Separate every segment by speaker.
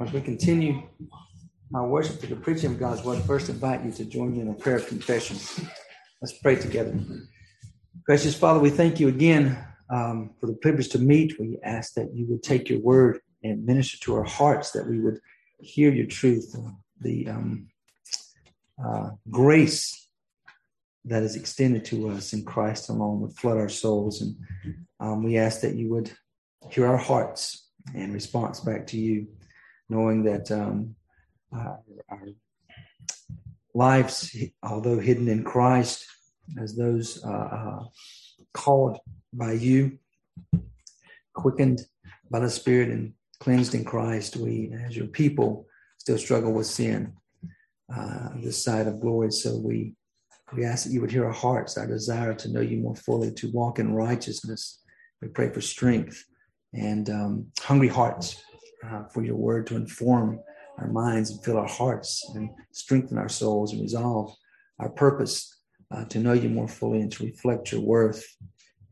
Speaker 1: As we continue our worship to the preaching of God's word, first invite you to join me in a prayer of confession. Let's pray together. Gracious Father, we thank you again um, for the privilege to meet. We ask that you would take your word and minister to our hearts, that we would hear your truth, the um, uh, grace that is extended to us in Christ alone would flood our souls. And um, we ask that you would hear our hearts and response back to you knowing that um, our, our lives, although hidden in Christ, as those uh, uh, called by you, quickened by the Spirit, and cleansed in Christ, we, as your people, still struggle with sin uh, this side of glory. So we we ask that you would hear our hearts, our desire to know you more fully, to walk in righteousness. We pray for strength and um, hungry hearts uh, for your word to inform our minds and fill our hearts and strengthen our souls and resolve our purpose uh, to know you more fully and to reflect your worth.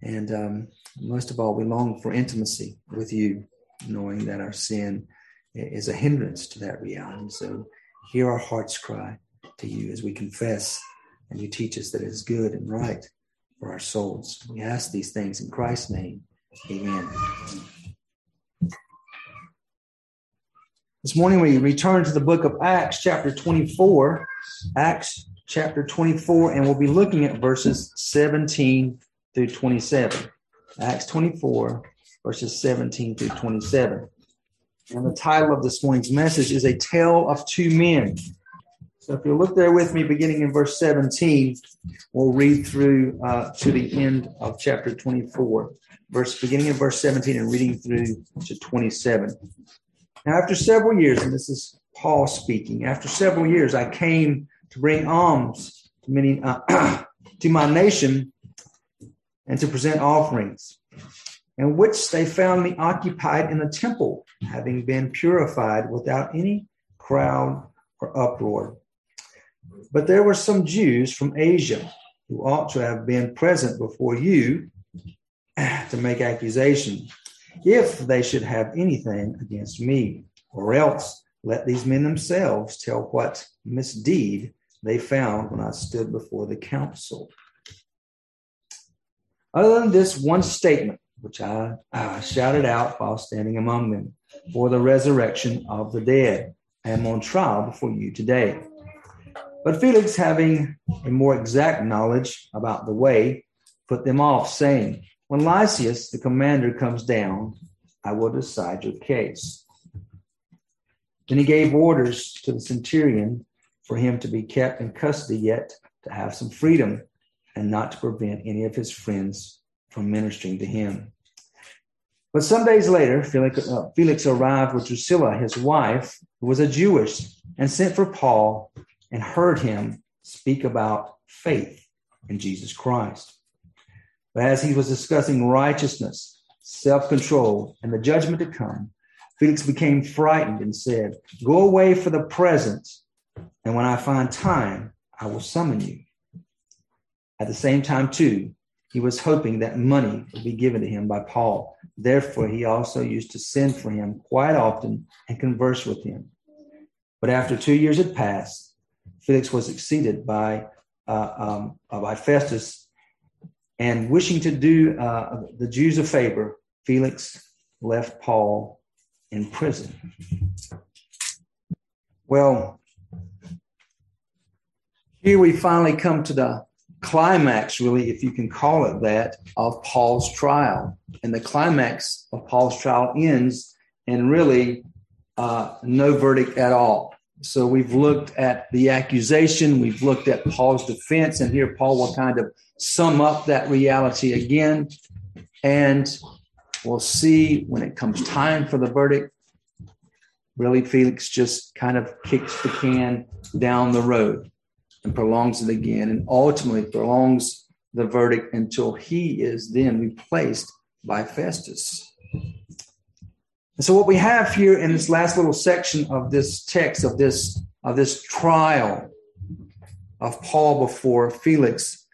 Speaker 1: And um, most of all, we long for intimacy with you, knowing that our sin is a hindrance to that reality. So hear our hearts cry to you as we confess and you teach us that it is good and right for our souls. We ask these things in Christ's name. Amen. This morning we return to the book of Acts, chapter 24. Acts chapter 24, and we'll be looking at verses 17 through 27. Acts 24, verses 17 through 27. And the title of this morning's message is A Tale of Two Men. So if you'll look there with me, beginning in verse 17, we'll read through uh, to the end of chapter 24, verse beginning in verse 17 and reading through to 27. Now, after several years, and this is Paul speaking, after several years, I came to bring alms to many uh, to my nation and to present offerings, in which they found me occupied in the temple, having been purified without any crowd or uproar. But there were some Jews from Asia who ought to have been present before you to make accusation if they should have anything against me, or else let these men themselves tell what misdeed they found when I stood before the council. Other than this one statement, which I, I shouted out while standing among them, for the resurrection of the dead, I am on trial before you today. But Felix, having a more exact knowledge about the way, put them off, saying, when Lysias, the commander, comes down, I will decide your case. Then he gave orders to the centurion for him to be kept in custody, yet to have some freedom and not to prevent any of his friends from ministering to him. But some days later, Felix, uh, Felix arrived with Drusilla, his wife, who was a Jewish, and sent for Paul and heard him speak about faith in Jesus Christ. But as he was discussing righteousness, self control, and the judgment to come, Felix became frightened and said, Go away for the present, and when I find time, I will summon you. At the same time, too, he was hoping that money would be given to him by Paul. Therefore, he also used to send for him quite often and converse with him. But after two years had passed, Felix was succeeded by, uh, um, uh, by Festus and wishing to do uh, the Jews a favor, Felix left Paul in prison. Well, here we finally come to the climax, really, if you can call it that, of Paul's trial. And the climax of Paul's trial ends in really uh, no verdict at all. So we've looked at the accusation, we've looked at Paul's defense, and here Paul will kind of sum up that reality again. And we'll see when it comes time for the verdict. Really, Felix just kind of kicks the can down the road and prolongs it again, and ultimately prolongs the verdict until he is then replaced by Festus. And so what we have here in this last little section of this text of this of this trial of Paul before Felix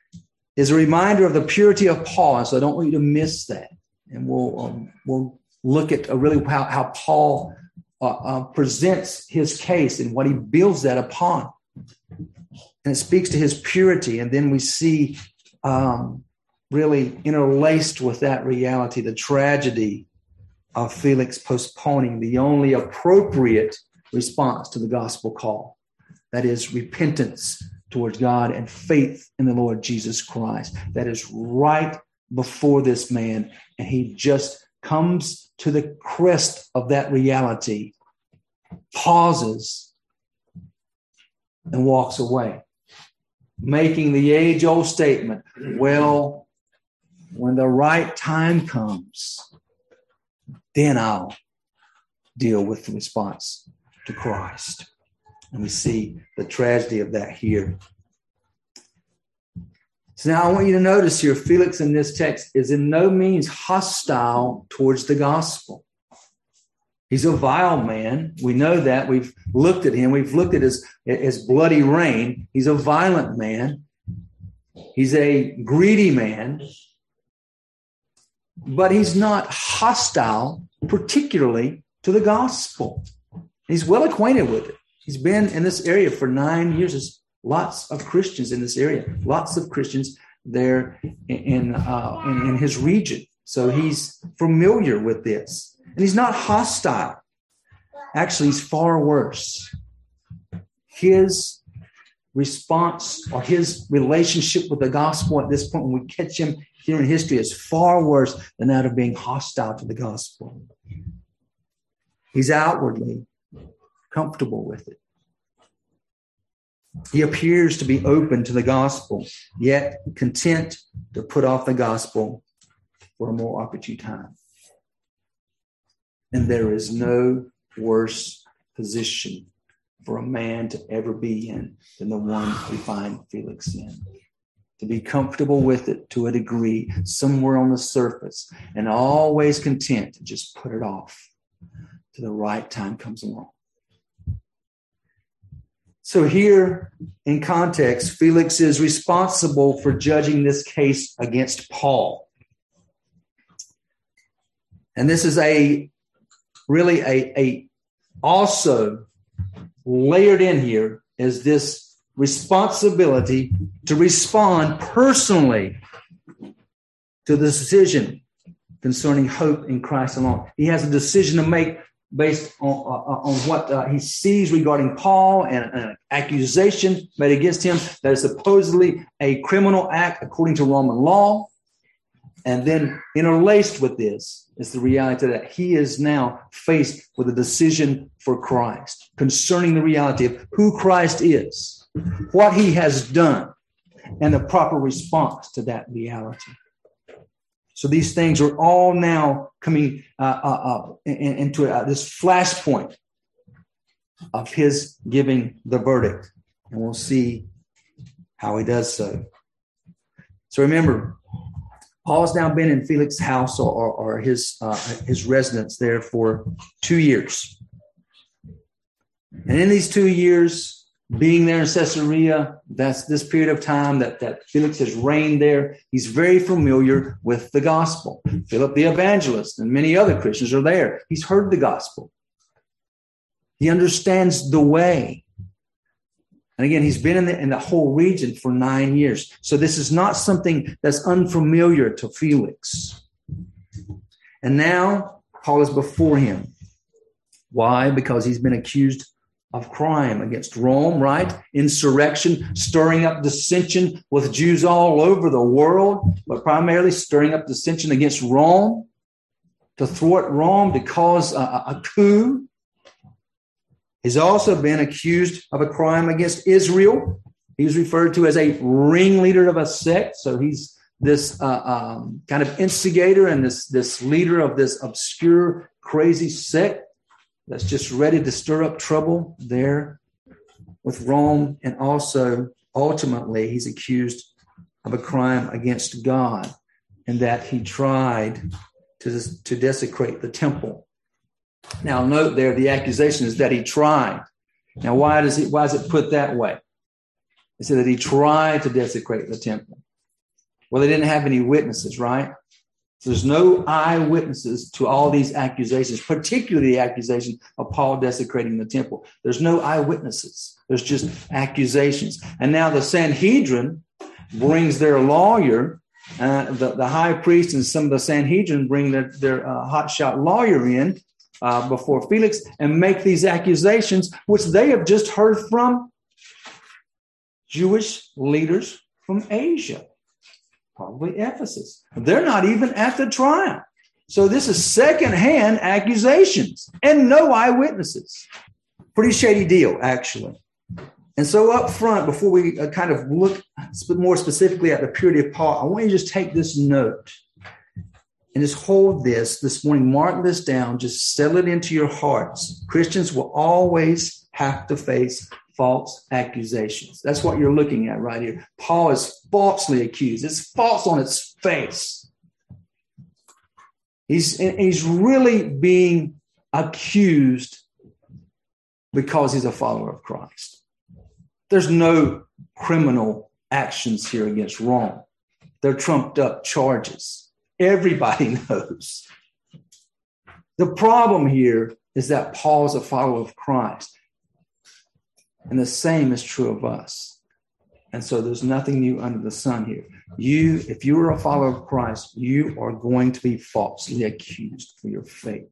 Speaker 1: is a reminder of the purity of Paul. And so I don't want you to miss that. And we'll um, we'll look at really how, how Paul uh, uh, presents his case and what he builds that upon. And it speaks to his purity. And then we see um, really interlaced with that reality the tragedy of Felix postponing the only appropriate response to the gospel call that is repentance towards God and faith in the Lord Jesus Christ. That is right before this man. And he just comes to the crest of that reality, pauses, and walks away, making the age old statement well, when the right time comes, then I'll deal with the response to Christ. And we see the tragedy of that here. So now I want you to notice here Felix in this text is in no means hostile towards the gospel. He's a vile man. We know that. We've looked at him. We've looked at his, his bloody reign. He's a violent man. He's a greedy man. But he's not hostile, particularly to the gospel. He's well acquainted with it. He's been in this area for nine years. There's lots of Christians in this area, lots of Christians there in, uh, in, in his region. So he's familiar with this. And he's not hostile. Actually, he's far worse. His response or his relationship with the gospel at this point, when we catch him in history, is far worse than that of being hostile to the gospel. He's outwardly comfortable with it. He appears to be open to the gospel, yet content to put off the gospel for a more opportune time. And there is no worse position for a man to ever be in than the one we find Felix in. To be comfortable with it to a degree, somewhere on the surface, and always content to just put it off till the right time comes along. So, here in context, Felix is responsible for judging this case against Paul. And this is a really a, a also layered in here is this responsibility to respond personally to the decision concerning hope in Christ alone. He has a decision to make based on, uh, on what uh, he sees regarding Paul and an accusation made against him that is supposedly a criminal act according to Roman law. And then interlaced with this is the reality that he is now faced with a decision for Christ concerning the reality of who Christ is, what he has done, and the proper response to that reality. So these things are all now coming uh, uh, uh into uh, this flashpoint of his giving the verdict. And we'll see how he does so. So remember, Paul's now been in Felix's house or, or, or his, uh, his residence there for two years. And in these two years, being there in Caesarea, that's this period of time that, that Felix has reigned there. He's very familiar with the gospel. Philip the evangelist and many other Christians are there. He's heard the gospel. He understands the way. And again, he's been in the, in the whole region for nine years. So this is not something that's unfamiliar to Felix. And now Paul is before him. Why? Because he's been accused of crime against Rome, right? Insurrection, stirring up dissension with Jews all over the world, but primarily stirring up dissension against Rome, to thwart Rome, to cause a, a coup. He's also been accused of a crime against Israel. He's referred to as a ringleader of a sect. So he's this uh, um, kind of instigator and this, this leader of this obscure, crazy sect that's just ready to stir up trouble there with Rome. And also, ultimately, he's accused of a crime against God in that he tried to, to desecrate the temple. Now, note there the accusation is that he tried. Now, why does he why is it put that way? It said that he tried to desecrate the temple. Well, they didn't have any witnesses, right? So there's no eyewitnesses to all these accusations, particularly the accusation of Paul desecrating the temple. There's no eyewitnesses. There's just accusations. And now the Sanhedrin brings their lawyer, uh, the, the high priest and some of the Sanhedrin bring their, their uh, hotshot lawyer in uh, before Felix and make these accusations, which they have just heard from Jewish leaders from Asia probably Ephesus. They're not even at the trial. So this is secondhand accusations and no eyewitnesses. Pretty shady deal, actually. And so up front, before we uh, kind of look more specifically at the purity of Paul, I want you to just take this note and just hold this this morning. Mark this down. Just settle it into your hearts. Christians will always have to face false accusations. That's what you're looking at right here. Paul is falsely accused. It's false on its face. He's, he's really being accused because he's a follower of Christ. There's no criminal actions here against Rome. They're trumped up charges. Everybody knows. The problem here is that Paul's a follower of Christ. And the same is true of us. And so there's nothing new under the sun here. You, if you are a follower of Christ, you are going to be falsely accused for your faith.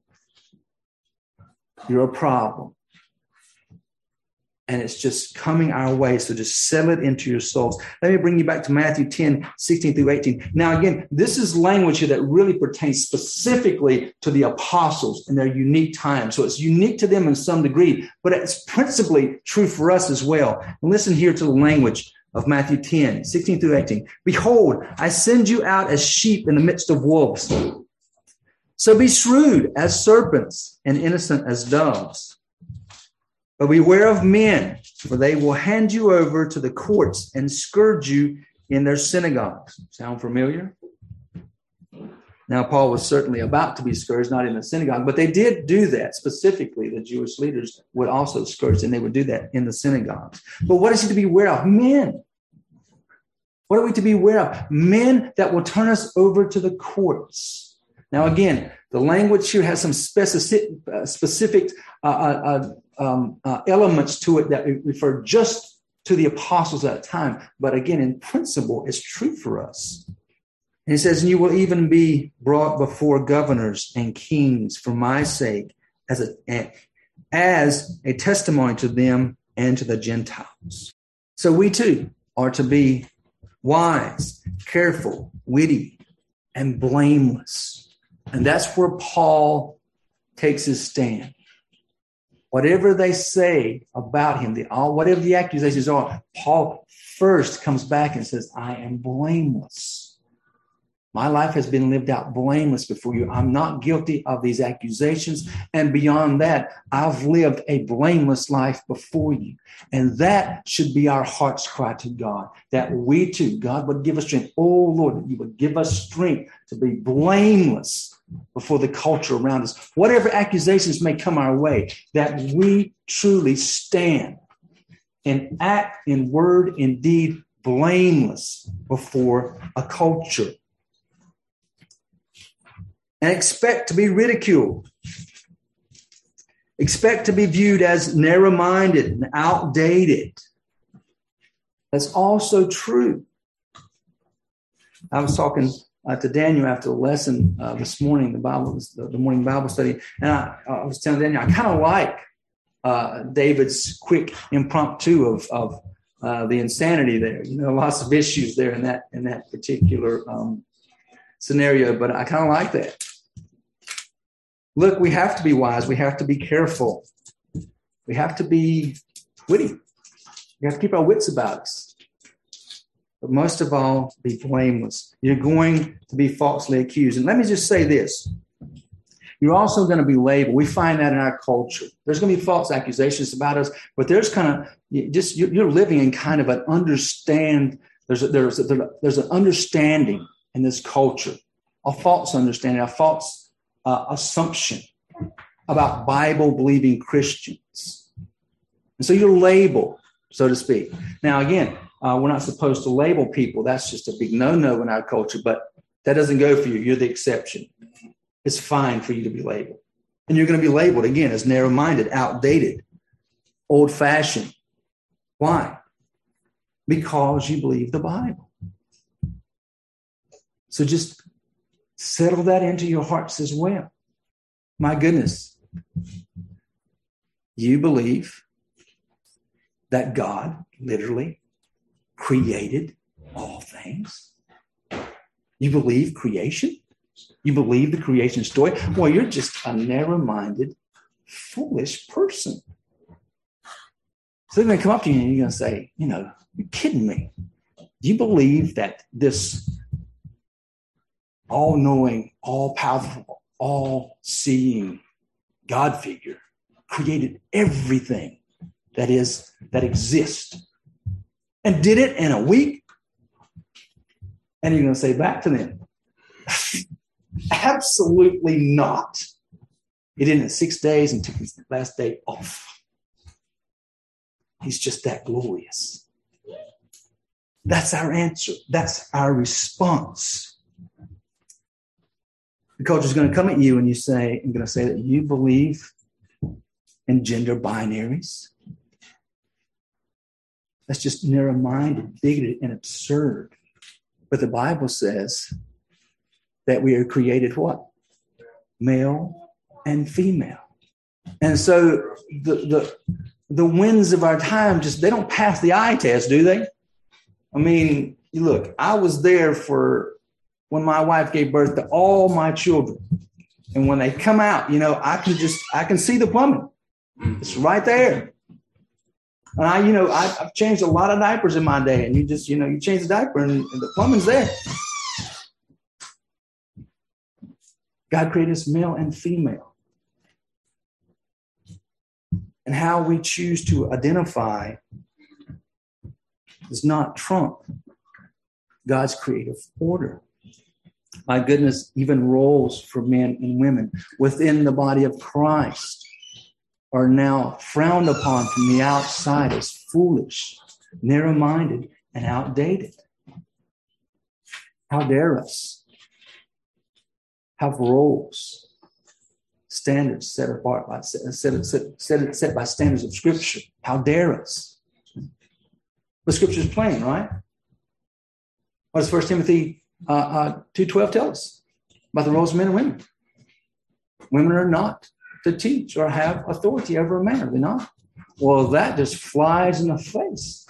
Speaker 1: You're a problem and it's just coming our way. So just settle it into your souls. Let me bring you back to Matthew 10, 16 through 18. Now, again, this is language here that really pertains specifically to the apostles in their unique time. So it's unique to them in some degree, but it's principally true for us as well. And listen here to the language of Matthew 10, 16 through 18. Behold, I send you out as sheep in the midst of wolves. So be shrewd as serpents and innocent as doves. But beware of men, for they will hand you over to the courts and scourge you in their synagogues. Sound familiar? Now, Paul was certainly about to be scourged, not in the synagogue, but they did do that specifically. The Jewish leaders would also scourge, and they would do that in the synagogues. But what is he to be aware of? Men. What are we to be aware of? Men that will turn us over to the courts. Now, again, the language here has some specific, uh, specific uh, uh, um, uh, elements to it that refer just to the apostles at the time. But again, in principle, it's true for us. And he says, and you will even be brought before governors and kings for my sake as a, as a testimony to them and to the Gentiles. So we too are to be wise, careful, witty, and blameless. And that's where Paul takes his stand whatever they say about him, the, all, whatever the accusations are, Paul first comes back and says, I am blameless. My life has been lived out blameless before you. I'm not guilty of these accusations. And beyond that, I've lived a blameless life before you. And that should be our heart's cry to God that we too, God would give us strength. Oh Lord, you would give us strength to be blameless before the culture around us. Whatever accusations may come our way, that we truly stand and act in word and deed blameless before a culture and expect to be ridiculed. Expect to be viewed as narrow minded and outdated. That's also true. I was talking uh, to Daniel after the lesson uh, this morning, the Bible, the, morning Bible study, and I, I was telling Daniel I kind of like uh, David's quick impromptu of, of uh, the insanity there. You know, lots of issues there in that in that particular um, scenario, but I kind of like that. Look, we have to be wise. We have to be careful. We have to be witty. We have to keep our wits about us. But most of all, be blameless. You're going to be falsely accused. And let me just say this you're also going to be labeled. We find that in our culture. There's going to be false accusations about us, but there's kind of just you're living in kind of an understand. There's a, there's a, there's an understanding in this culture, a false understanding, a false uh, assumption about Bible believing Christians. And so you're labeled, so to speak. Now, again, uh, we're not supposed to label people. That's just a big no no in our culture. But That doesn't go for you. You're the exception. It's fine for you to be labeled. And you're going to be labeled again as narrow minded, outdated, old fashioned. Why? Because you believe the Bible. So just settle that into your hearts as well. My goodness. You believe that God literally created all things? You believe creation? You believe the creation story? Well, you're just a narrow minded, foolish person. So they're going to come up to you and you're going to say, you know, you're kidding me. Do you believe that this all knowing, all powerful, all seeing God figure created everything that is, that exists and did it in a week? And you're going to say back to them, absolutely not. He did it in six days and took his last day off. He's just that glorious. That's our answer. That's our response. The culture is going to come at you and you say, I'm going to say that you believe in gender binaries. That's just narrow minded, bigoted, and absurd. But the Bible says that we are created what? Male and female. And so the, the, the winds of our time just, they don't pass the eye test, do they? I mean, look, I was there for when my wife gave birth to all my children. And when they come out, you know, I can just, I can see the plumbing. It's right there. And I, you know, I, have changed a lot of diapers in my day, and you just, you know, you change the diaper and, and the plumbing's there. God created us male and female. And how we choose to identify does not trump God's creative order. My goodness, even roles for men and women within the body of Christ are now frowned upon from the outside as foolish, narrow minded, and outdated. How dare us have roles, standards set apart by set, set, set, set by standards of Scripture? How dare us? But Scripture is plain, right? What does First Timothy uh, uh, two twelve tell us about the roles of men and women? Women are not to teach or have authority over a man, are they not? Well, that just flies in the face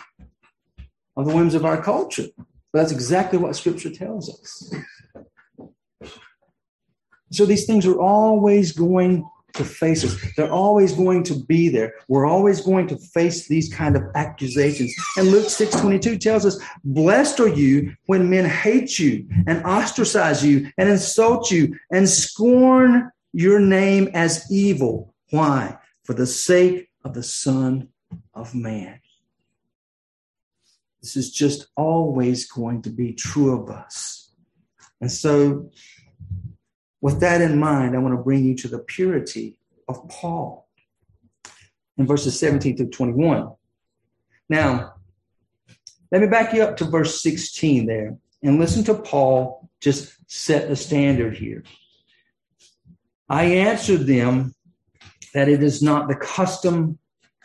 Speaker 1: of the whims of our culture. But that's exactly what Scripture tells us. So these things are always going to face us. They're always going to be there. We're always going to face these kind of accusations. And Luke 6:22 tells us, "Blessed are you when men hate you and ostracize you and insult you and scorn your name as evil. Why? For the sake of the Son of Man. This is just always going to be true of us. And so, with that in mind, I want to bring you to the purity of Paul in verses 17 through 21. Now, let me back you up to verse 16 there and listen to Paul just set the standard here. I answered them that it is not the custom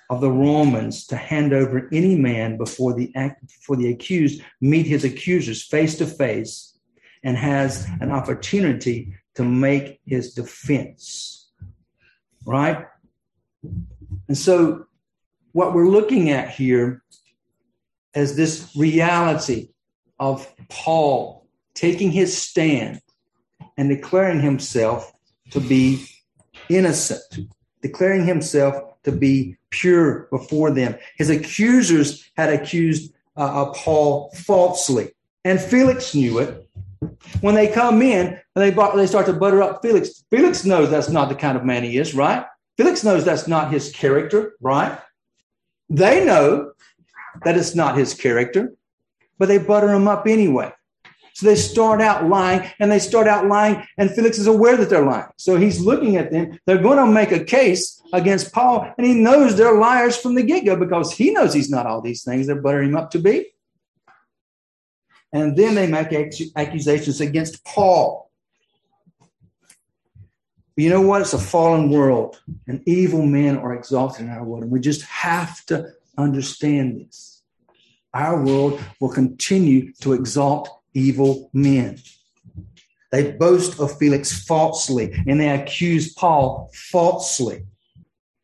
Speaker 1: of the Romans to hand over any man before the before the accused meet his accusers face to face and has an opportunity to make his defense. Right? And so what we're looking at here is this reality of Paul taking his stand and declaring himself to be innocent, declaring himself to be pure before them. His accusers had accused uh, uh, Paul falsely, and Felix knew it. When they come in, they, they start to butter up Felix. Felix knows that's not the kind of man he is, right? Felix knows that's not his character, right? They know that it's not his character, but they butter him up anyway. So they start out lying and they start out lying, and Felix is aware that they're lying. So he's looking at them. They're going to make a case against Paul, and he knows they're liars from the get go because he knows he's not all these things they're buttering him up to be. And then they make accusations against Paul. But you know what? It's a fallen world, and evil men are exalted in our world. And we just have to understand this. Our world will continue to exalt evil men. They boast of Felix falsely, and they accuse Paul falsely.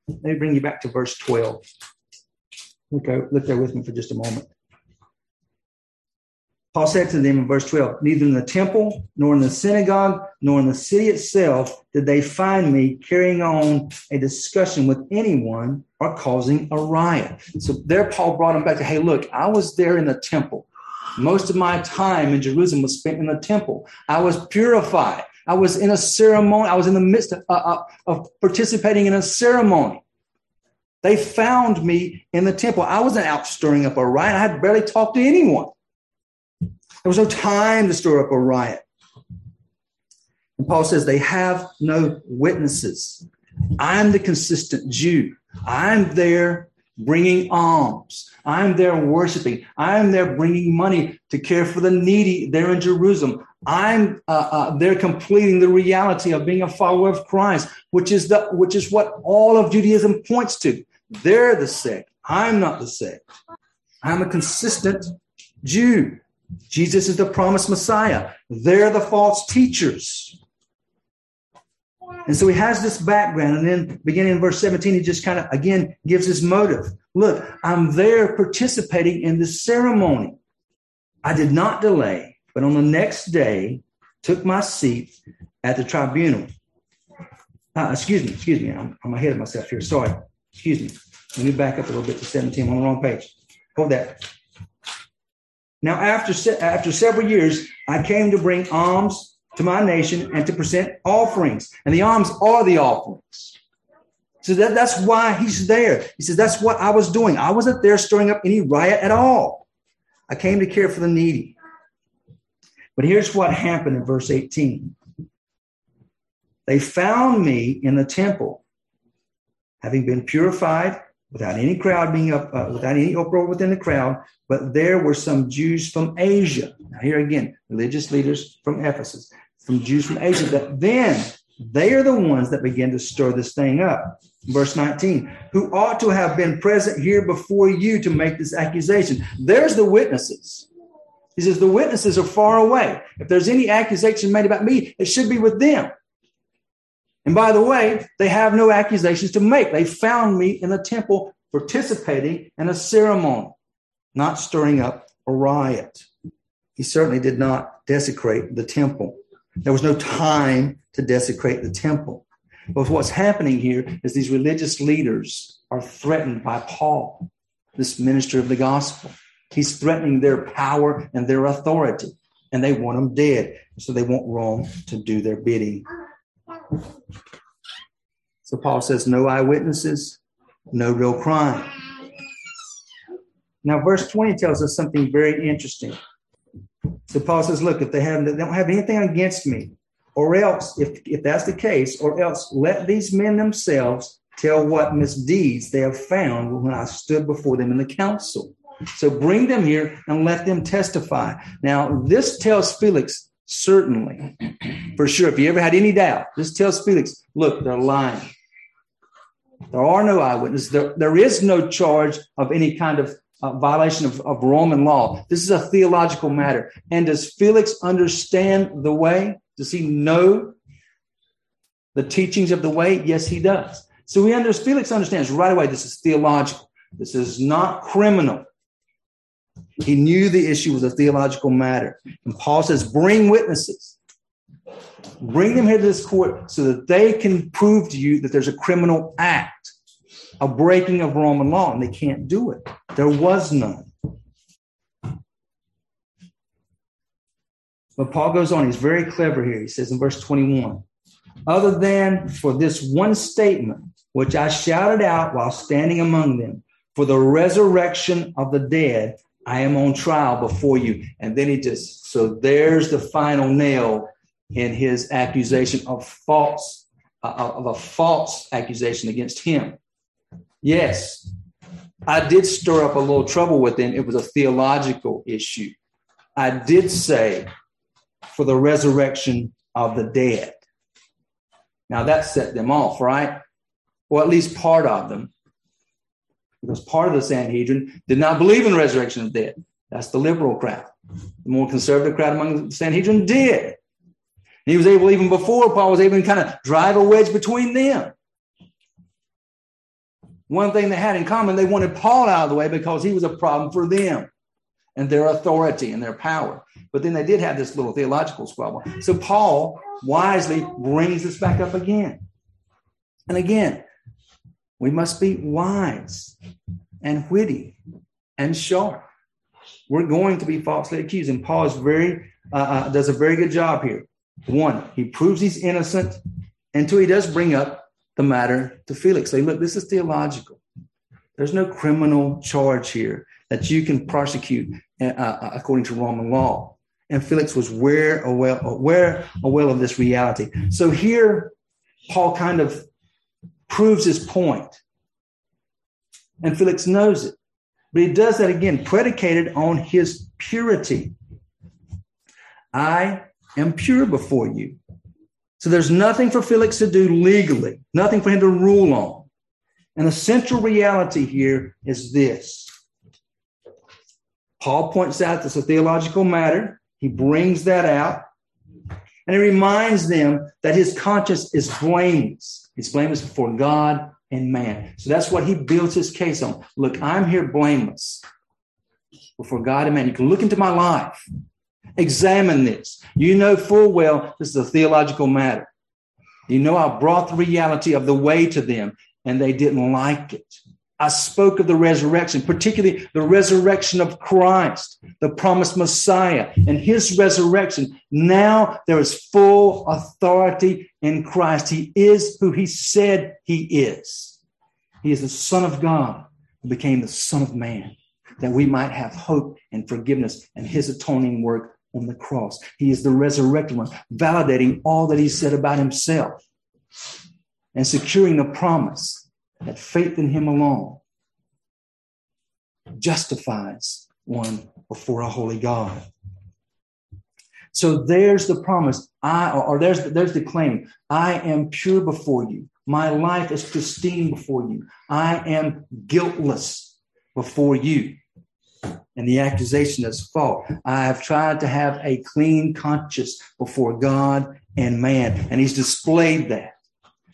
Speaker 1: Let me bring you back to verse 12. Look, look there with me for just a moment. Paul said to them in verse 12, Neither in the temple, nor in the synagogue, nor in the city itself did they find me carrying on a discussion with anyone or causing a riot. So there, Paul brought him back to, Hey, look, I was there in the temple. Most of my time in Jerusalem was spent in the temple. I was purified. I was in a ceremony. I was in the midst of, uh, of participating in a ceremony. They found me in the temple. I wasn't out stirring up a riot. I had barely talked to anyone. There was no time to stir up a riot. And Paul says they have no witnesses. I'm the consistent Jew. I'm there bringing alms. I'm there worshiping. I'm there bringing money to care for the needy there in Jerusalem. I'm uh, uh, there completing the reality of being a follower of Christ, which is the which is what all of Judaism points to. They're the sect. I'm not the sect. I'm a consistent Jew. Jesus is the promised Messiah. They're the false teachers. And so he has this background. And then beginning in verse 17, he just kind of again gives his motive. Look, I'm there participating in the ceremony. I did not delay, but on the next day took my seat at the tribunal. Uh, excuse me, excuse me. I'm, I'm ahead of myself here. Sorry. Excuse me. Let me back up a little bit to 17. I'm on the wrong page. Hold that. Now, after, se- after several years, I came to bring alms to my nation and to present offerings. And the alms are the offerings. So that, that's why he's there. He says, That's what I was doing. I wasn't there stirring up any riot at all. I came to care for the needy. But here's what happened in verse 18 they found me in the temple, having been purified without any crowd being up, uh, without any uproar within the crowd. But there were some Jews from Asia. Now, here again, religious leaders from Ephesus, from Jews from Asia, that then they are the ones that begin to stir this thing up. Verse 19, who ought to have been present here before you to make this accusation. There's the witnesses. He says, the witnesses are far away. If there's any accusation made about me, it should be with them. And by the way, they have no accusations to make. They found me in the temple participating in a ceremony, not stirring up a riot. He certainly did not desecrate the temple. There was no time to desecrate the temple. But what's happening here is these religious leaders are threatened by Paul, this minister of the gospel. He's threatening their power and their authority, and they want him dead. So they want Rome to do their bidding. So Paul says, no eyewitnesses, no real crime. Now, verse 20 tells us something very interesting. So Paul says, look, if they have they don't have anything against me, or else, if, if that's the case, or else let these men themselves tell what misdeeds they have found when I stood before them in the council. So bring them here and let them testify. Now, this tells Felix certainly, for sure, if you ever had any doubt, this tells Felix, look, they're lying. There are no eyewitnesses. There, there is no charge of any kind of uh, violation of, of Roman law. This is a theological matter. And does Felix understand the way? Does he know the teachings of the way? Yes, he does. So he under, Felix understands right away this is theological. This is not criminal. He knew the issue was a theological matter. And Paul says, bring witnesses. Bring them here to this court so that they can prove to you that there's a criminal act, a breaking of Roman law, and they can't do it. There was none. But Paul goes on, he's very clever here. He says in verse 21 Other than for this one statement, which I shouted out while standing among them, for the resurrection of the dead, I am on trial before you. And then he just, so there's the final nail in his accusation of false, uh, of a false accusation against him. Yes, I did stir up a little trouble with them. It was a theological issue. I did say for the resurrection of the dead. Now that set them off, right? Or at least part of them. Because part of the Sanhedrin did not believe in the resurrection of the dead. That's the liberal crowd. The more conservative crowd among the Sanhedrin did. he was able, even before Paul was able to kind of drive a wedge between them. One thing they had in common, they wanted Paul out of the way because he was a problem for them and their authority and their power. But then they did have this little theological squabble. So Paul wisely brings this back up again. And again, we must be wise and witty and sharp. We're going to be falsely accused. And Paul is very uh, uh, does a very good job here. One, he proves he's innocent. And two, he does bring up the matter to Felix. Say, look, this is theological. There's no criminal charge here that you can prosecute uh, uh according to Roman law. And Felix was aware, aware, aware, aware of this reality. So here, Paul kind of proves his point. And Felix knows it. But he does that again, predicated on his purity. I am pure before you. So there's nothing for Felix to do legally, nothing for him to rule on. And the central reality here is this Paul points out this is a theological matter. He brings that out. And he reminds them that his conscience is blameless. It's blameless before God and man. So that's what he builds his case on. Look, I'm here blameless before God and man. You can look into my life, examine this. You know full well this is a theological matter. You know, I brought the reality of the way to them and they didn't like it. I spoke of the resurrection, particularly the resurrection of Christ, the promised Messiah, and his resurrection. Now there is full authority in Christ. He is who he said he is. He is the Son of God who became the Son of Man, that we might have hope and forgiveness and his atoning work on the cross. He is the resurrected one, validating all that he said about himself and securing the promise that faith in him alone justifies one before a holy God. So there's the promise. I or there's there's the claim. I am pure before you. My life is pristine before you. I am guiltless before you. And the accusation is false. I have tried to have a clean conscience before God and man. And he's displayed that.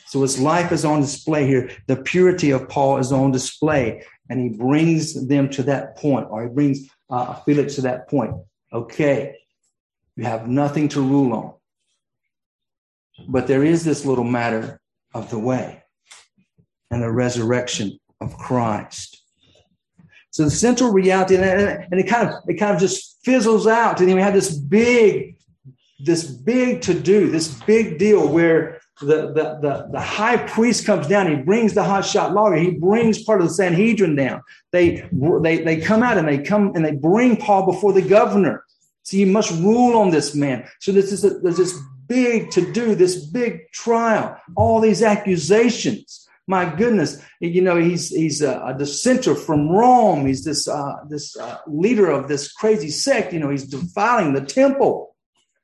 Speaker 1: So his life is on display here. The purity of Paul is on display. And he brings them to that point, or he brings uh, Felix to that point. Okay, you have nothing to rule on. But there is this little matter of the way and the resurrection of Christ. So the central reality, and it kind of it kind of just fizzles out, and then we have this big, this big to do, this big deal where the, the, the, the high priest comes down. He brings the hotshot lawyer. He brings part of the Sanhedrin down. They, they, they come out and they come and they bring Paul before the governor. So you must rule on this man. So this is a, there's this big to do, this big trial, all these accusations. My goodness, you know he's he's a, a dissenter from Rome. He's this uh, this uh, leader of this crazy sect. You know he's defiling the temple.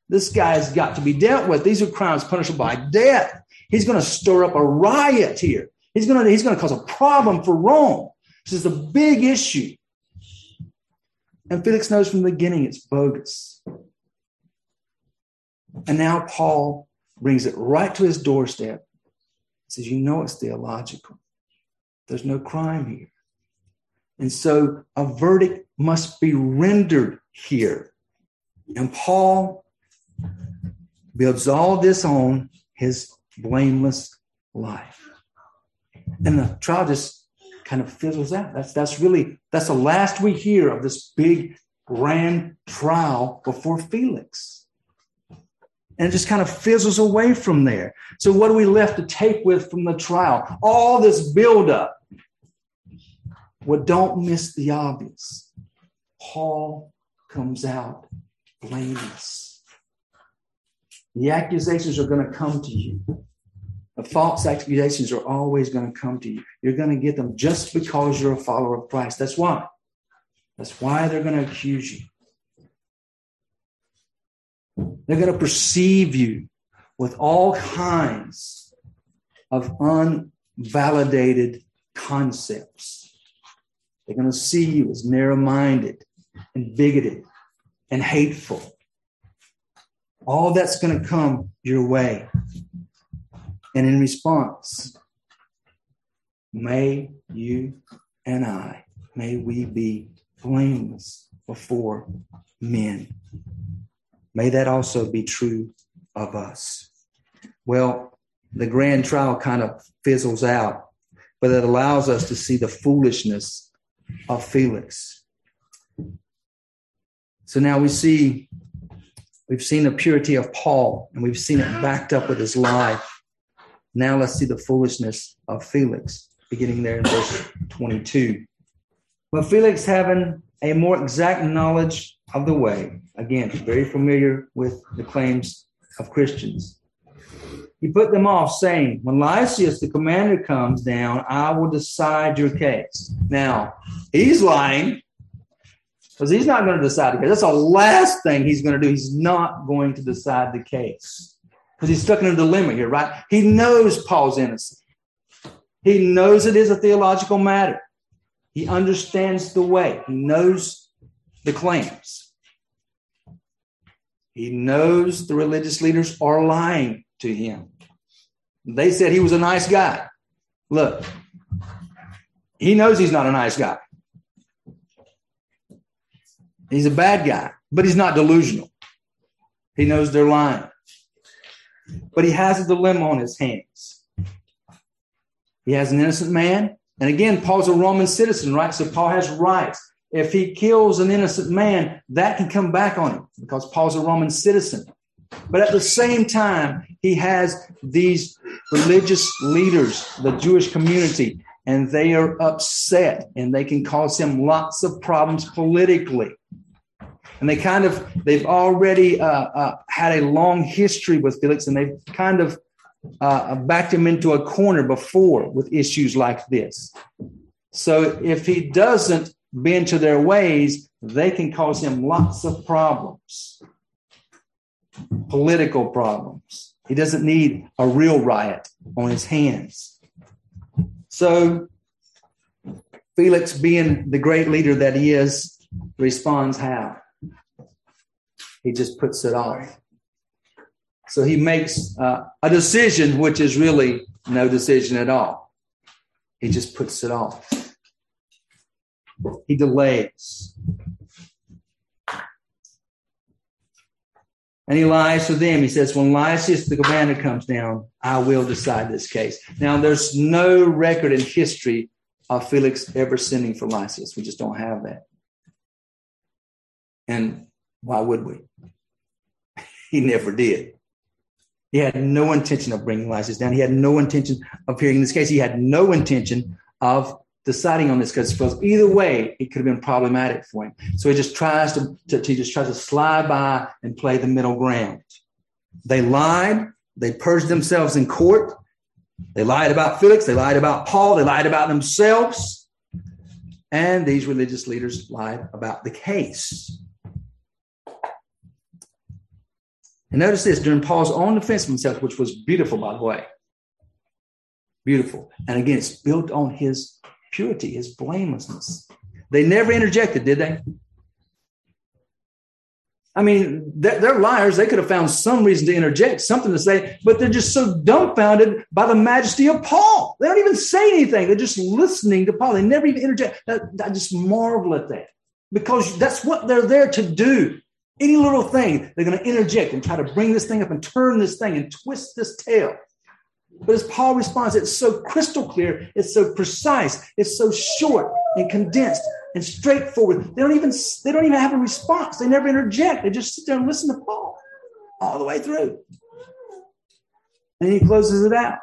Speaker 1: This guy's got to be dealt with. These are crimes punishable by death. He's going to stir up a riot here. He's going to, he's going to cause a problem for Rome. This is a big issue. And Felix knows from the beginning it's bogus. And now Paul brings it right to his doorstep. Says, You know it's theological. There's no crime here. And so a verdict must be rendered here. And Paul builds all this on his blameless life. And the trial just kind of fizzles out. That's that's really that's the last we hear of this big grand trial before Felix. And it just kind of fizzles away from there. So what are we left to take with from the trial? All this buildup. Well, don't miss the obvious. Paul comes out blameless. The accusations are going to come to you. The false accusations are always going to come to you. You're going to get them just because you're a follower of Christ. That's why. That's why they're going to accuse you. They're going to perceive you with all kinds of unvalidated concepts. They're going to see you as narrow minded and bigoted and hateful. All that's going to come your way. And in response, may you and I, may we be blameless before men. May that also be true of us. Well, the grand trial kind of fizzles out, but it allows us to see the foolishness of Felix. So now we see, we've seen the purity of Paul, and we've seen it backed up with his life. Now let's see the foolishness of Felix, beginning there in verse 22. But Felix, having a more exact knowledge of the way, again, very familiar with the claims of Christians, he put them off, saying, When Lysias, the commander, comes down, I will decide your case. Now, he's lying because he's not going to decide the case. That's the last thing he's going to do. He's not going to decide the case because he's stuck in a dilemma here, right? He knows Paul's innocent. He knows it is a theological matter. He understands the way. He knows the claims. He knows the religious leaders are lying to him. They said he was a nice guy. Look, he knows he's not a nice guy. He's a bad guy, but he's not delusional. He knows they're lying. But he has a dilemma on his hands. He has an innocent man. And again, Paul's a Roman citizen, right? So Paul has rights. If he kills an innocent man, that can come back on him because Paul's a Roman citizen. But at the same time, he has these religious leaders, the Jewish community, and they are upset and they can cause him lots of problems politically. And they kind of, they've already uh, uh, had a long history with Felix and they've kind of uh, backed him into a corner before with issues like this. So if he doesn't bend to their ways, they can cause him lots of problems, political problems. He doesn't need a real riot on his hands. So Felix, being the great leader that he is, responds how? He just puts it off. So he makes uh, a decision, which is really no decision at all. He just puts it off. He delays. And he lies to them. He says, When Lysias the commander comes down, I will decide this case. Now, there's no record in history of Felix ever sending for Lysias. We just don't have that. And why would we? He never did. He had no intention of bringing Lysias down. He had no intention of hearing this case. He had no intention of deciding on this because because either way it could have been problematic for him. So he just tries to, to he just tries to slide by and play the middle ground. They lied. They purged themselves in court. They lied about Felix. They lied about Paul. They lied about themselves. And these religious leaders lied about the case. And notice this during Paul's own defense of himself, which was beautiful, by the way. Beautiful. And again, it's built on his purity, his blamelessness. They never interjected, did they? I mean, they're, liars. They could have found some reason to interject, something to say, but they're just so dumbfounded by the majesty of Paul. They don't even say anything. They're just listening to Paul. They never even interject. I just marvel at that because that's what they're there to do. Any little thing, they're going to interject and try to bring this thing up and turn this thing and twist this tail. But as Paul responds, it's so crystal clear, it's so precise, it's so short and condensed and straightforward. They don't even they don't even have a response. They never interject. They just sit there and listen to Paul all the way through. And he closes it out.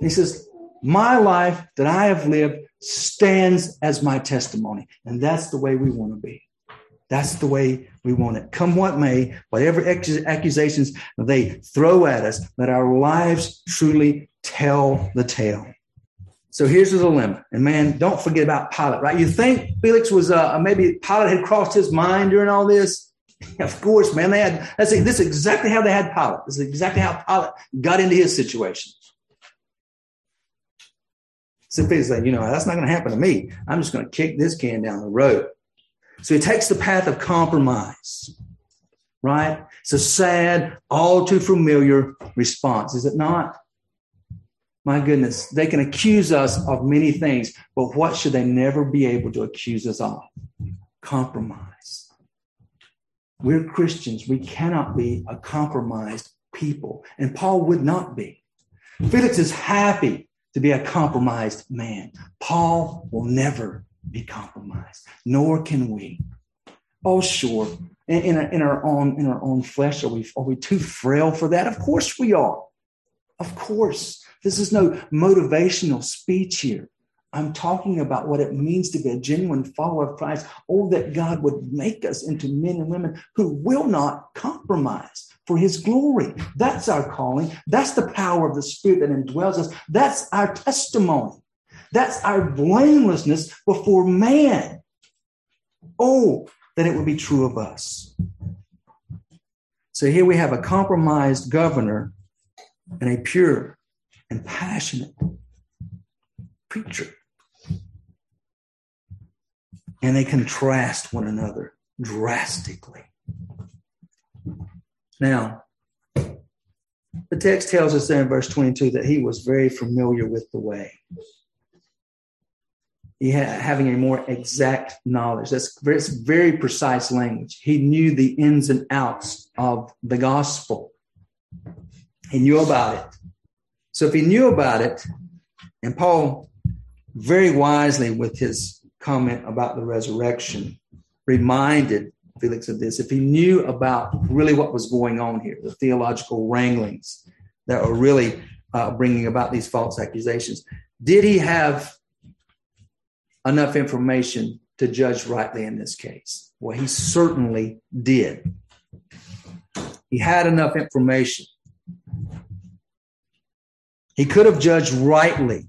Speaker 1: He says, My life that I have lived stands as my testimony. And that's the way we want to be. That's the way we want it. Come what may, whatever accusations they throw at us, let our lives truly tell the tale. So here's the dilemma. And man, don't forget about Pilate, right? You think Felix was, uh, maybe Pilate had crossed his mind during all this? Of course, man. They had that's this is exactly how they had Pilate. This is exactly how Pilate got into his situation. So Peter's like, you know, that's not going to happen to me. I'm just going to kick this can down the road. So he takes the path of compromise, right? It's a sad, all too familiar response, is it not? My goodness, they can accuse us of many things, but what should they never be able to accuse us of? Compromise. We're Christians. We cannot be a compromised people. And Paul would not be. Felix is happy to be a compromised man. Paul will never be compromised, nor can we. Oh, sure. In, in, our, in, our own in our own flesh, are we are we too frail for that? Of course we are. Of course. This is no motivational speech here. I'm talking about what it means to be a genuine follower of Christ. Oh, that God would make us into men and women who will not compromise for his glory. That's our calling. That's the power of the Spirit that indwells us. That's our testimony. That's our blamelessness before man. Oh, that it would be true of us. So here we have a compromised governor and a pure and passionate preacher. And they contrast one another drastically. Now, the text tells us there in verse 22 that he was very familiar with the way. Had having a more exact knowledge. That's very, very precise language. He knew the ins and outs of the gospel. He knew about it. So if he knew about it, and Paul very wisely with his comment about the resurrection reminded Felix of this, if he knew about really what was going on here, the theological wranglings that were really uh, bringing about these false accusations, did he have enough information to judge rightly in this case? Well, he certainly did. He had enough information. He could have judged rightly.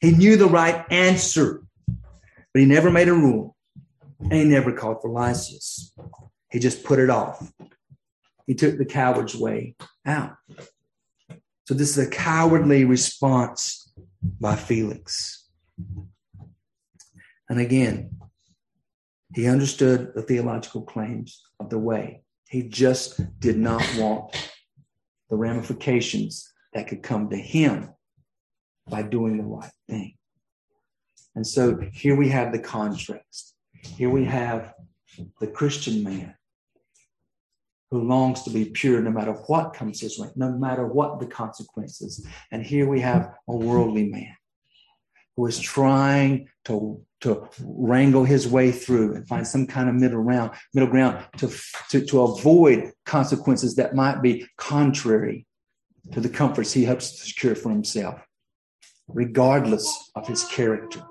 Speaker 1: He knew the right answer, but he never made a rule. And he never called for Lysias. He just put it off. He took the coward's way out. So this is a cowardly response by Felix. And again, he understood the theological claims of the way. He just did not want the ramifications that could come to him by doing the right thing. And so here we have the contrast. Here we have the Christian man who longs to be pure no matter what comes his way, no matter what the consequences. And here we have a worldly man who is trying to, to wrangle his way through and find some kind of middle ground, middle ground to, to, to avoid consequences that might be contrary to the comforts he hopes to secure for himself, regardless of his character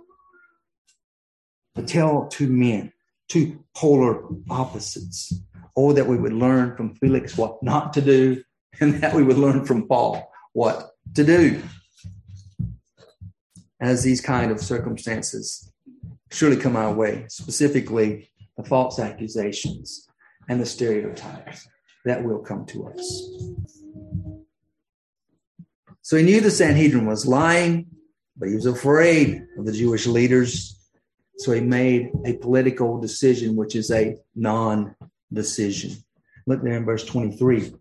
Speaker 1: to tell two men, two polar opposites. Oh, that we would learn from Felix what not to do, and that we would learn from Paul what to do. As these kind of circumstances surely come our way, specifically the false accusations and the stereotypes that will come to us. So he knew the Sanhedrin was lying, but he was afraid of the Jewish leaders so he made a political decision, which is a non decision. Look there in verse 23.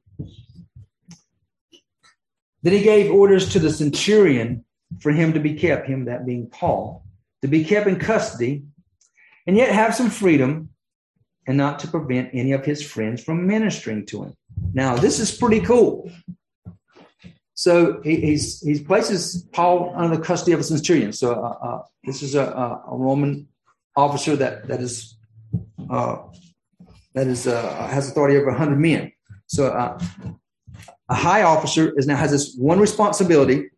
Speaker 1: Then he gave orders to the centurion for him to be kept, him that being Paul, to be kept in custody and yet have some freedom and not to prevent any of his friends from ministering to him. Now, this is pretty cool. So he, he's, he places Paul under the custody of a centurion. So uh, uh, this is a, a, Roman officer that that is uh, that is uh, has authority over 100 men. So uh, a high officer is now has this one responsibility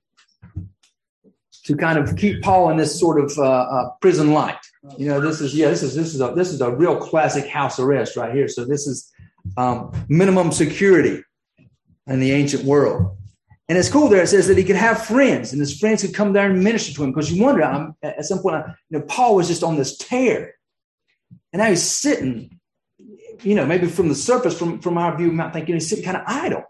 Speaker 1: to kind of keep Paul in this sort of uh, uh, prison light. You know, this is yeah, this is this is a this is a real classic house arrest right here. So this is um, minimum security in the ancient world. And it's cool there. It says that he could have friends, and his friends could come there and minister to him. Because you wonder, um, at some point, you know, Paul was just on this tear, and now he's sitting you know, maybe from the surface, from, from our view, we might think, he's sitting kind of idle.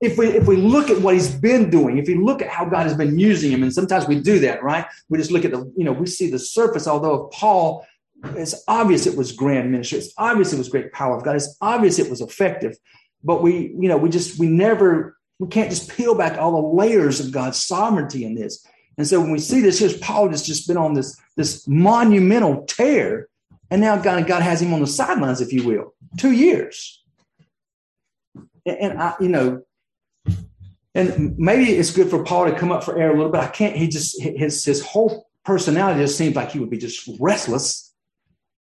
Speaker 1: If we if we look at what he's been doing, if we look at how God has been using him, and sometimes we do that, right? We just look at the, you know, we see the surface, although Paul, it's obvious it was grand ministry, it's obvious it was great power of God, it's obvious it was effective. But we, you know, we just we never we can't just peel back all the layers of God's sovereignty in this. And so when we see this, here's Paul has just been on this, this monumental tear. And now God, God has him on the sidelines, if you will, two years. And, and I, you know, and maybe it's good for Paul to come up for air a little bit. I can't, he just, his, his whole personality just seems like he would be just restless.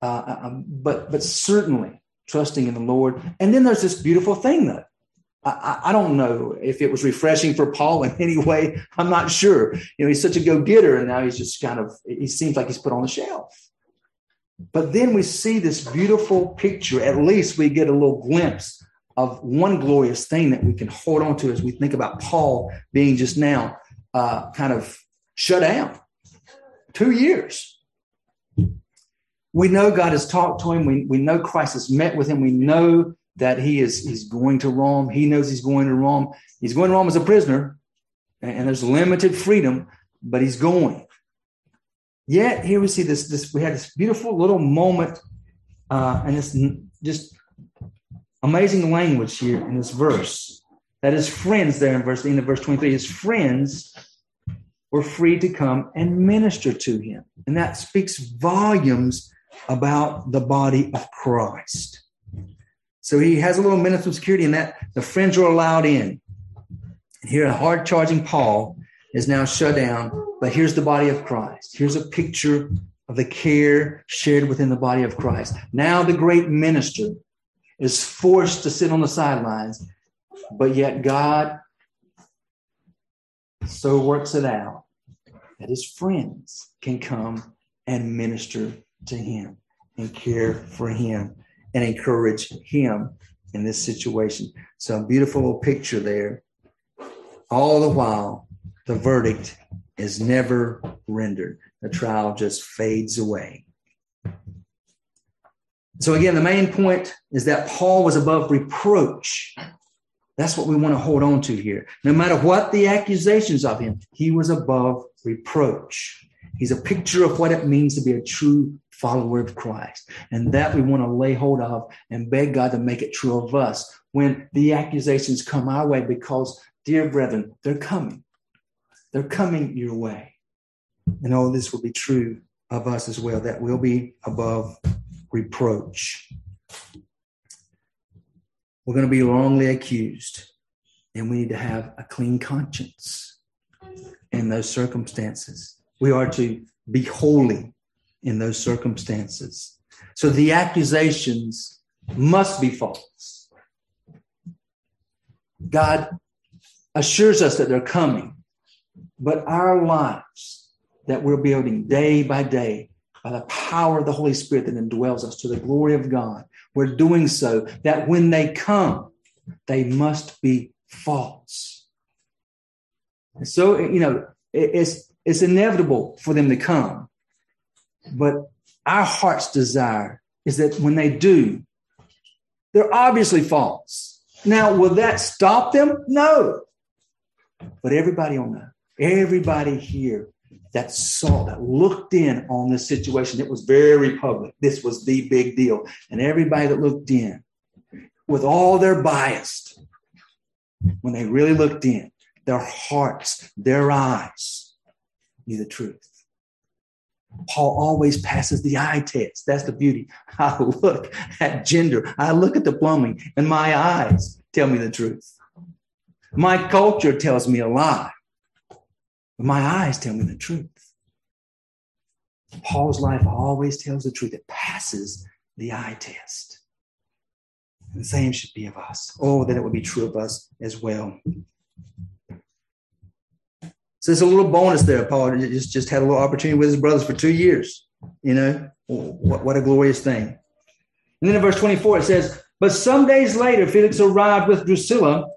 Speaker 1: Uh, um, but, but certainly trusting in the Lord. And then there's this beautiful thing though. I, I, don't know if it was refreshing for Paul in any way. I'm not sure. You know, he's such a go getter, and now he's just kind of, he seems like he's put on the shelf. But then we see this beautiful picture. At least we get a little glimpse of one glorious thing that we can hold on to as we think about Paul being just now uh, kind of shut down. Two years. We know God has talked to him. We, we know Christ has met with him. We know that he is he's going to Rome. He knows he's going to Rome. He's going to Rome as a prisoner, and there's limited freedom, but he's going. Yet here we see this. This we had this beautiful little moment, uh, and this just amazing language here in this verse. That his friends there in verse in the verse 23, his friends were free to come and minister to him. And that speaks volumes about the body of Christ. So he has a little minimum security in that the friends are allowed in. Here, a hard charging Paul is now shut down, but here's the body of Christ. Here's a picture of the care shared within the body of Christ. Now the great minister is forced to sit on the sidelines, but yet God so works it out that his friends can come and minister to him and care for him and encourage him in this situation. So, beautiful picture there. All the while, the verdict is never rendered, the trial just fades away. So, again, the main point is that Paul was above reproach. That's what we want to hold on to here. No matter what the accusations of him, he was above reproach. He's a picture of what it means to be a true follower of Christ. And that we want to lay hold of and beg God to make it true of us when the accusations come our way, because, dear brethren, they're coming. They're coming your way. And all this will be true of us as well. That we'll be above reproach. We're going to be wrongly accused, and we need to have a clean conscience in those circumstances. We are to be holy in those circumstances. So the accusations must be false. God assures us that they're coming, but our lives that we're building day by day by the power of the Holy Spirit that indwells us to the glory of God, we're doing so that when they come, they must be false. And so, you know, it's, it's inevitable for them to come. But our heart's desire is that when they do, they're obviously false. Now, will that stop them? No. But everybody will know. Everybody here that saw, that looked in on this situation, it was very public. This was the big deal. And everybody that looked in, with all their bias, when they really looked in, their hearts, their eyes knew the truth. Paul always passes the eye test. That's the beauty. I look at gender, I look at the plumbing, and my eyes tell me the truth. My culture tells me a lie, but my eyes tell me the truth. Paul's life always tells the truth. It passes the eye test. And the same should be of us. Oh, that it would be true of us as well. So there's a little bonus there. Paul just, just had a little opportunity with his brothers for two years. You know, what, what a glorious thing. And then in verse 24, it says, But some days later, Felix arrived with Drusilla,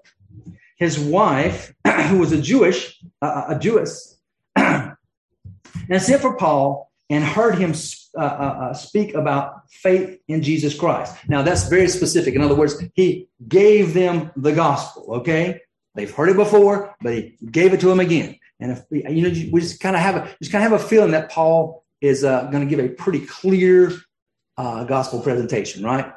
Speaker 1: his wife, who was a Jewish, uh, a Jewess, and sent for Paul and heard him uh, uh, uh, speak about faith in Jesus Christ. Now, that's very specific. In other words, he gave them the gospel, okay? They've heard it before, but he gave it to them again. And if you know, we just kind of have a just kind of have a feeling that Paul is uh, going to give a pretty clear uh, gospel presentation, right?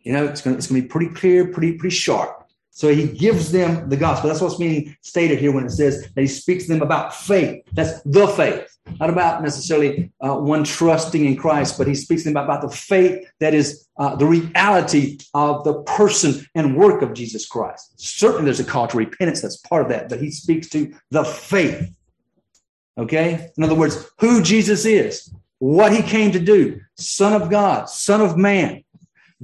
Speaker 1: You know, it's going to be pretty clear, pretty pretty sharp. So he gives them the gospel. That's what's being stated here when it says that he speaks to them about faith. That's the faith, not about necessarily uh, one trusting in Christ, but he speaks to them about, the faith that is uh, the reality of the person and work of Jesus Christ. Certainly, there's a call to repentance that's part of that, but he speaks to the faith. Okay? In other words, who Jesus is, what he came to do, Son of God, Son of Man,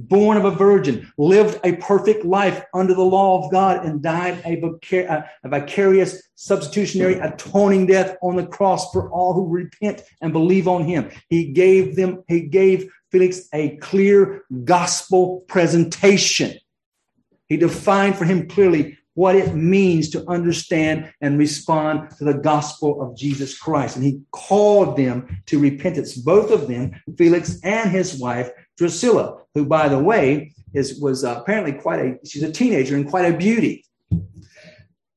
Speaker 1: born of a virgin, lived a perfect life under the law of God, and died a, a, vicarious, substitutionary, atoning death on the cross for all who repent and believe on him. He gave them, he gave Felix a clear gospel presentation. He defined for him clearly what it means to understand and respond to the gospel of Jesus Christ. And he called them to repentance, both of them, Felix and his wife, Drusilla, who, by the way, is was uh, apparently quite a she's a teenager and quite a beauty,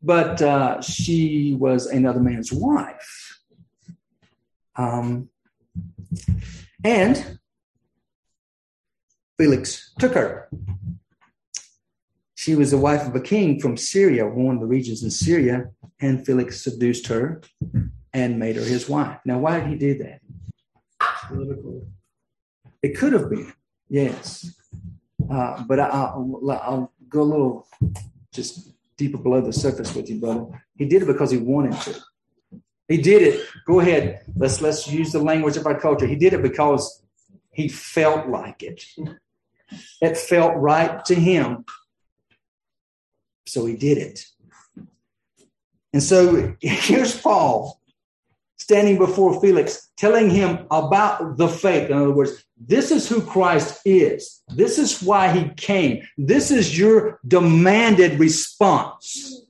Speaker 1: but uh, she was another man's wife. Um, and Felix took her. She was the wife of a king from Syria, one of the regions in Syria, and Felix seduced her and made her his wife. Now, why did he do that? Political it could have been, yes. Uh, but I, will I'll go a little just deeper below the surface with you, brother. He did it because he wanted to. He did it. Go ahead. Let's let's use the language of our culture. He did it because he felt like it. It felt right to him. So he did it. And so here's Paul standing before Felix, telling him about the faith. In other words, this is who Christ is. This is why he came. This is your demanded response.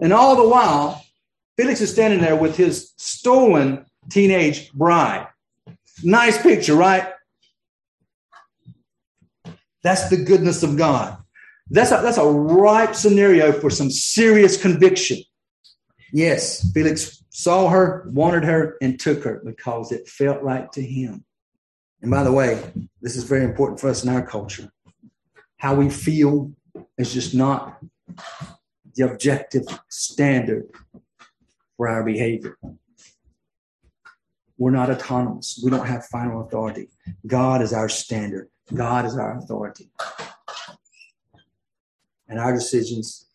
Speaker 1: And all the while, Felix is standing there with his stolen teenage bride. Nice picture, right? That's the goodness of God. That's a, that's a ripe scenario for some serious conviction. Yes, Felix saw her, wanted her, and took her because it felt right to him. And by the way, this is very important for us in our culture. How we feel is just not the objective standard for our behavior. We're not autonomous. We don't have final authority. God is our standard. God is our authority. And our decisions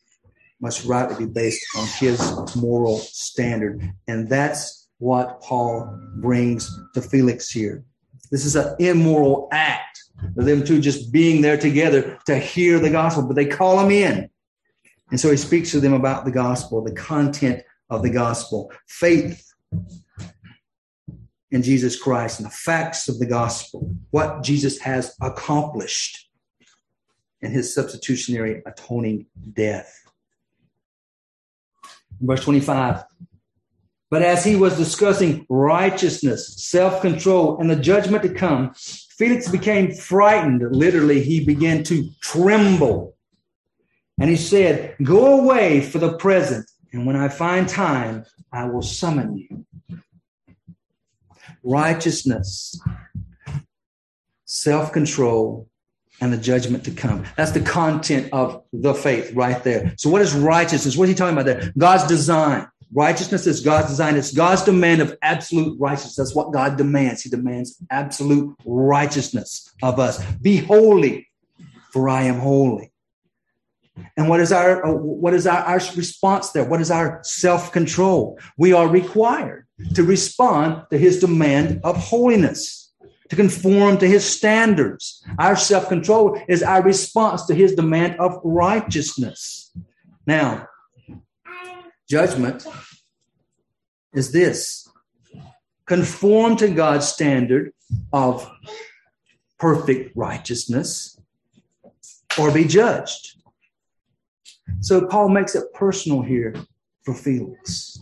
Speaker 1: must rightly be based on his moral standard. And that's what Paul brings to Felix here. This is an immoral act for them two just being there together to hear the gospel, but they call him in. And so he speaks to them about the gospel, the content of the gospel, faith in Jesus Christ, and the facts of the gospel, what Jesus has accomplished in his substitutionary atoning death. Verse 25 but as he was discussing righteousness, self control, and the judgment to come, Felix became frightened. Literally, he began to tremble. And he said, Go away for the present, and when I find time, I will summon you. Righteousness, self control, and the judgment to come. That's the content of the faith right there. So, what is righteousness? What is he talking about there? God's design. Righteousness is God's design. It's God's demand of absolute righteousness. That's what God demands. He demands absolute righteousness of us. Be holy, for I am holy. And what is our what is our, our response there? What is our self-control? We are required to respond to his demand of holiness, to conform to his standards. Our self-control is our response to his demand of righteousness. Now, judgment is this conform to God's standard of perfect righteousness or be judged. So Paul makes it personal here for Felix.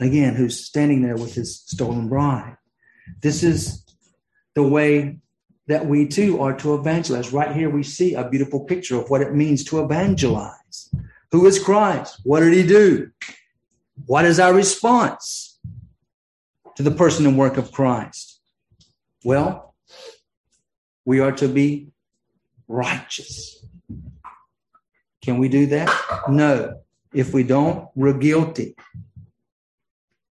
Speaker 1: Again, who's standing there with his stolen bride. This is the way that we too are to evangelize. Right here, we see a beautiful picture of what it means to evangelize. Who is Christ? What did he do? What is our response to the person and work of Christ? Well, we are to be righteous. Can we do that? No. If we don't, we're guilty.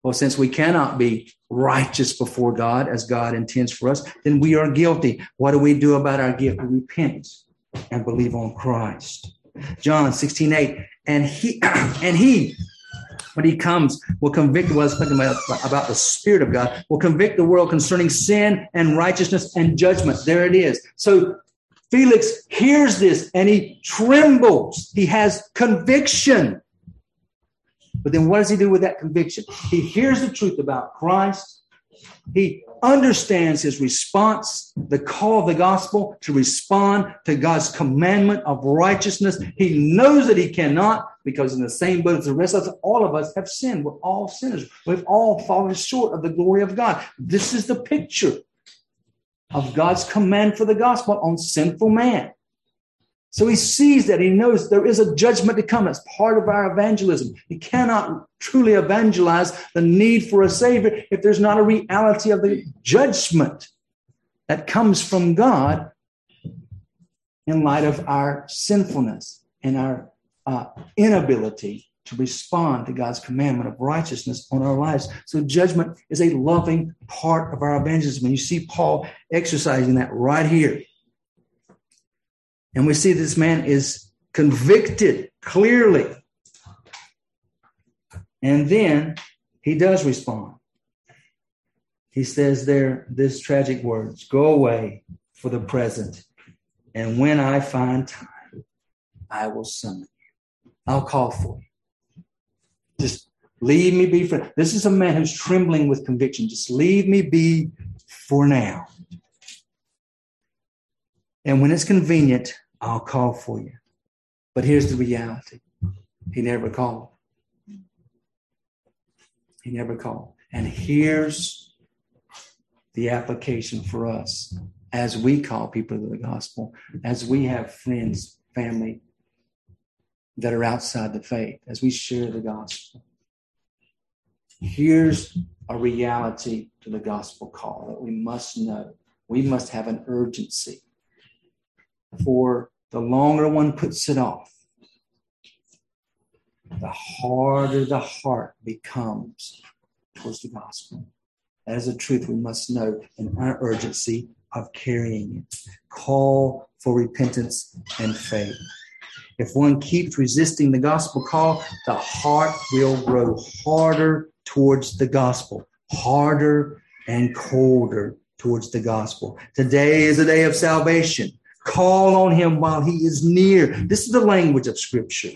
Speaker 1: Well, since we cannot be righteous before God as God intends for us, then we are guilty. What do we do about our guilt? We repent and believe on Christ. John 16, 8. And he and he when he comes will convict was talking about, about the spirit of God, will convict the world concerning sin and righteousness and judgment. There it is. So Felix hears this and he trembles. He has conviction. But then what does he do with that conviction? He hears the truth about Christ. He understands his response, the call of the gospel to respond to God's commandment of righteousness. He knows that he cannot because in the same boat as the rest of us, all of us have sinned. We're all sinners. We've all fallen short of the glory of God. This is the picture of God's command for the gospel on sinful man. So he sees that he knows there is a judgment to come. That's part of our evangelism. He cannot truly evangelize the need for a savior if there's not a reality of the judgment that comes from God in light of our sinfulness and our uh, inability to respond to God's commandment of righteousness on our lives. So judgment is a loving part of our evangelism. And you see Paul exercising that right here. And we see this man is convicted clearly. And then he does respond. He says there this tragic words go away for the present. And when I find time, I will summon you. I'll call for you. Just leave me be for this is a man who's trembling with conviction. Just leave me be for now. And when it's convenient, I'll call for you. But here's the reality He never called. He never called. And here's the application for us as we call people to the gospel, as we have friends, family that are outside the faith, as we share the gospel. Here's a reality to the gospel call that we must know. We must have an urgency for the longer one puts it off, the harder the heart becomes towards the gospel. That is a truth we must know in our urgency of carrying it. Call for repentance and faith. If one keeps resisting the gospel call, the heart will grow harder towards the gospel, harder and colder towards the gospel. Today is a day of salvation. Call on him while he is near. This is the language of scripture.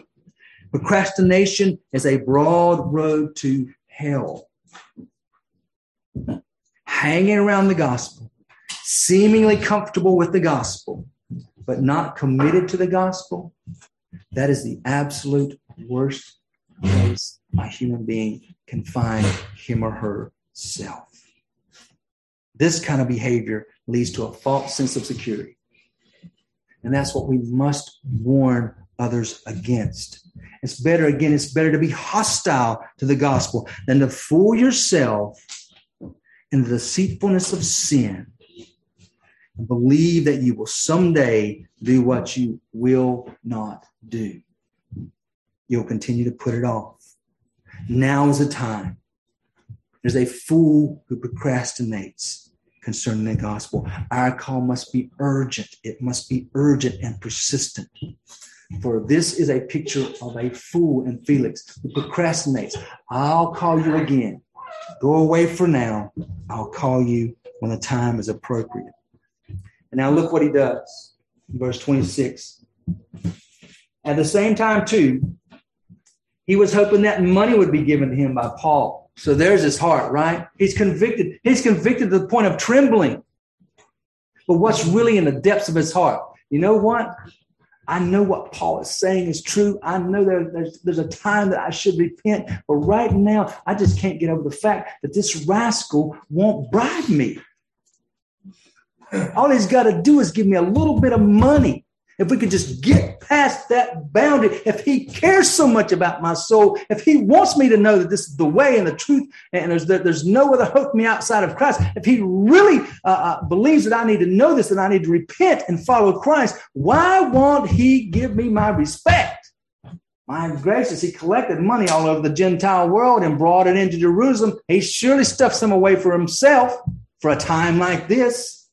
Speaker 1: Procrastination is a broad road to hell. Hanging around the gospel, seemingly comfortable with the gospel, but not committed to the gospel, that is the absolute worst place a human being can find him or herself. This kind of behavior leads to a false sense of security and that's what we must warn others against. It's better, again, it's better to be hostile to the gospel than to fool yourself in the deceitfulness of sin and believe that you will someday do what you will not do. You'll continue to put it off. Now is the time. There's a fool who procrastinates concerning the gospel. Our call must be urgent. It must be urgent and persistent. For this is a picture of a fool in Felix who procrastinates. I'll call you again. Go away for now. I'll call you when the time is appropriate. And now look what he does. Verse 26. At the same time, too, he was hoping that money would be given to him by Paul so there's his heart, right? He's convicted. He's convicted to the point of trembling. But what's really in the depths of his heart? You know what? I know what Paul is saying is true. I know there, there's, there's a time that I should repent, but right now I just can't get over the fact that this rascal won't bribe me. All he's got to do is give me a little bit of money if we could just get past that boundary, if he cares so much about my soul, if he wants me to know that this is the way and the truth, and there's, there's no other for me outside of Christ, if he really uh, uh, believes that I need to know this, and I need to repent and follow Christ, why won't he give me my respect? My gracious, he collected money all over the Gentile world and brought it into Jerusalem. He surely stuffed some away for himself for a time like this.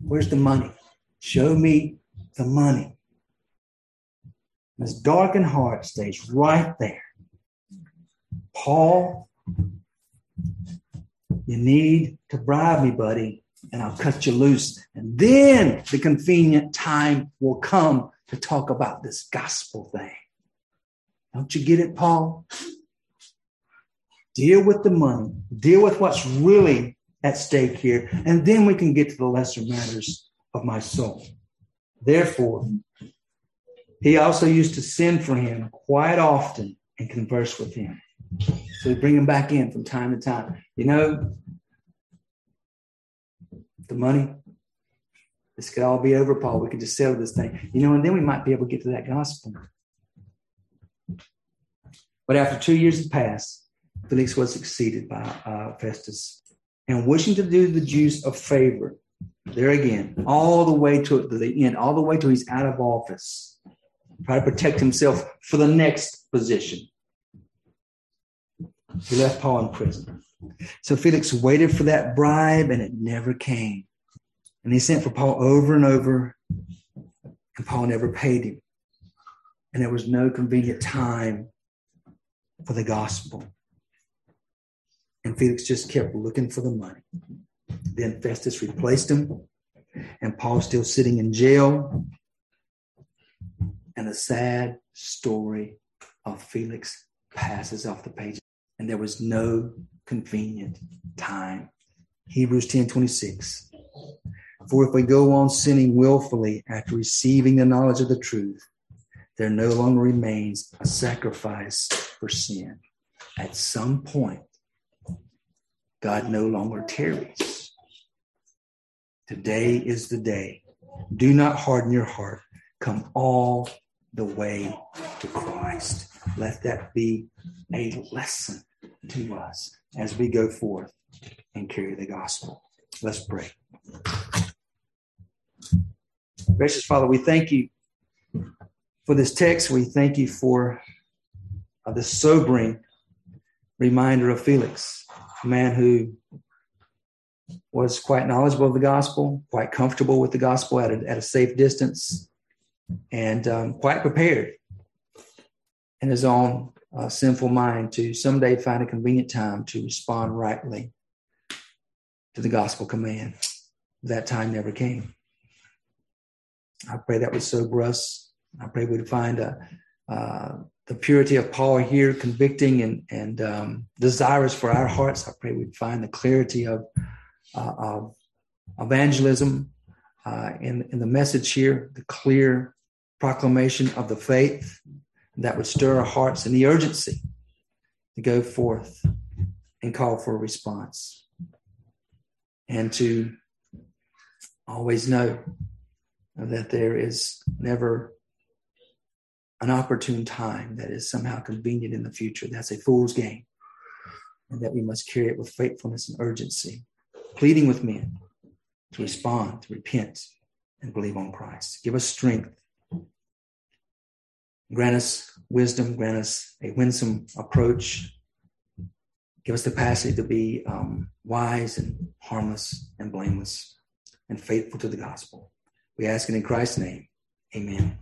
Speaker 1: Where's the money? Show me the money. This darkened heart stays right there. Paul, you need to bribe me, buddy, and I'll cut you loose. And then the convenient time will come to talk about this gospel thing. Don't you get it, Paul? Deal with the money, deal with what's really at stake here, and then we can get to the lesser matters of my soul. Therefore, he also used to send for him quite often and converse with him. So we bring him back in from time to time. You know, the money, this could all be over, Paul. We could just settle this thing. You know, and then we might be able to get to that gospel. But after two years had passed, Felix was succeeded by uh, Festus. And wishing to do the Jews a favor, there again, all the way to the end, all the way to he's out of office. Try to protect himself for the next position. He left Paul in prison. So Felix waited for that bribe and it never came. And he sent for Paul over and over, and Paul never paid him. And there was no convenient time for the gospel. And Felix just kept looking for the money. Then Festus replaced him, and Paul's still sitting in jail. And the sad story of Felix passes off the page. And there was no convenient time. Hebrews 10 26. For if we go on sinning willfully after receiving the knowledge of the truth, there no longer remains a sacrifice for sin. At some point, God no longer tarries. Today is the day. Do not harden your heart. Come all the way to Christ. Let that be a lesson to us as we go forth and carry the gospel. Let's pray. Gracious Father, we thank you for this text. We thank you for uh, the sobering reminder of Felix, a man who was quite knowledgeable of the gospel, quite comfortable with the gospel at a, at a safe distance, and um, quite prepared in his own uh, sinful mind to someday find a convenient time to respond rightly to the gospel command. That time never came. I pray that would sober us. I pray we'd find a, uh, the purity of Paul here, convicting and, and um, desirous for our hearts. I pray we'd find the clarity of uh, of evangelism uh, in, in the message here, the clear proclamation of the faith that would stir our hearts and the urgency to go forth and call for a response and to always know that there is never an opportune time that is somehow convenient in the future. That's a fool's game. And that we must carry it with faithfulness and urgency pleading with men to respond, to repent, and believe on Christ. Give us strength. Grant us wisdom. Grant us a winsome approach. Give us the capacity to be um, wise and harmless and blameless and faithful to the gospel. We ask it in Christ's name. Amen.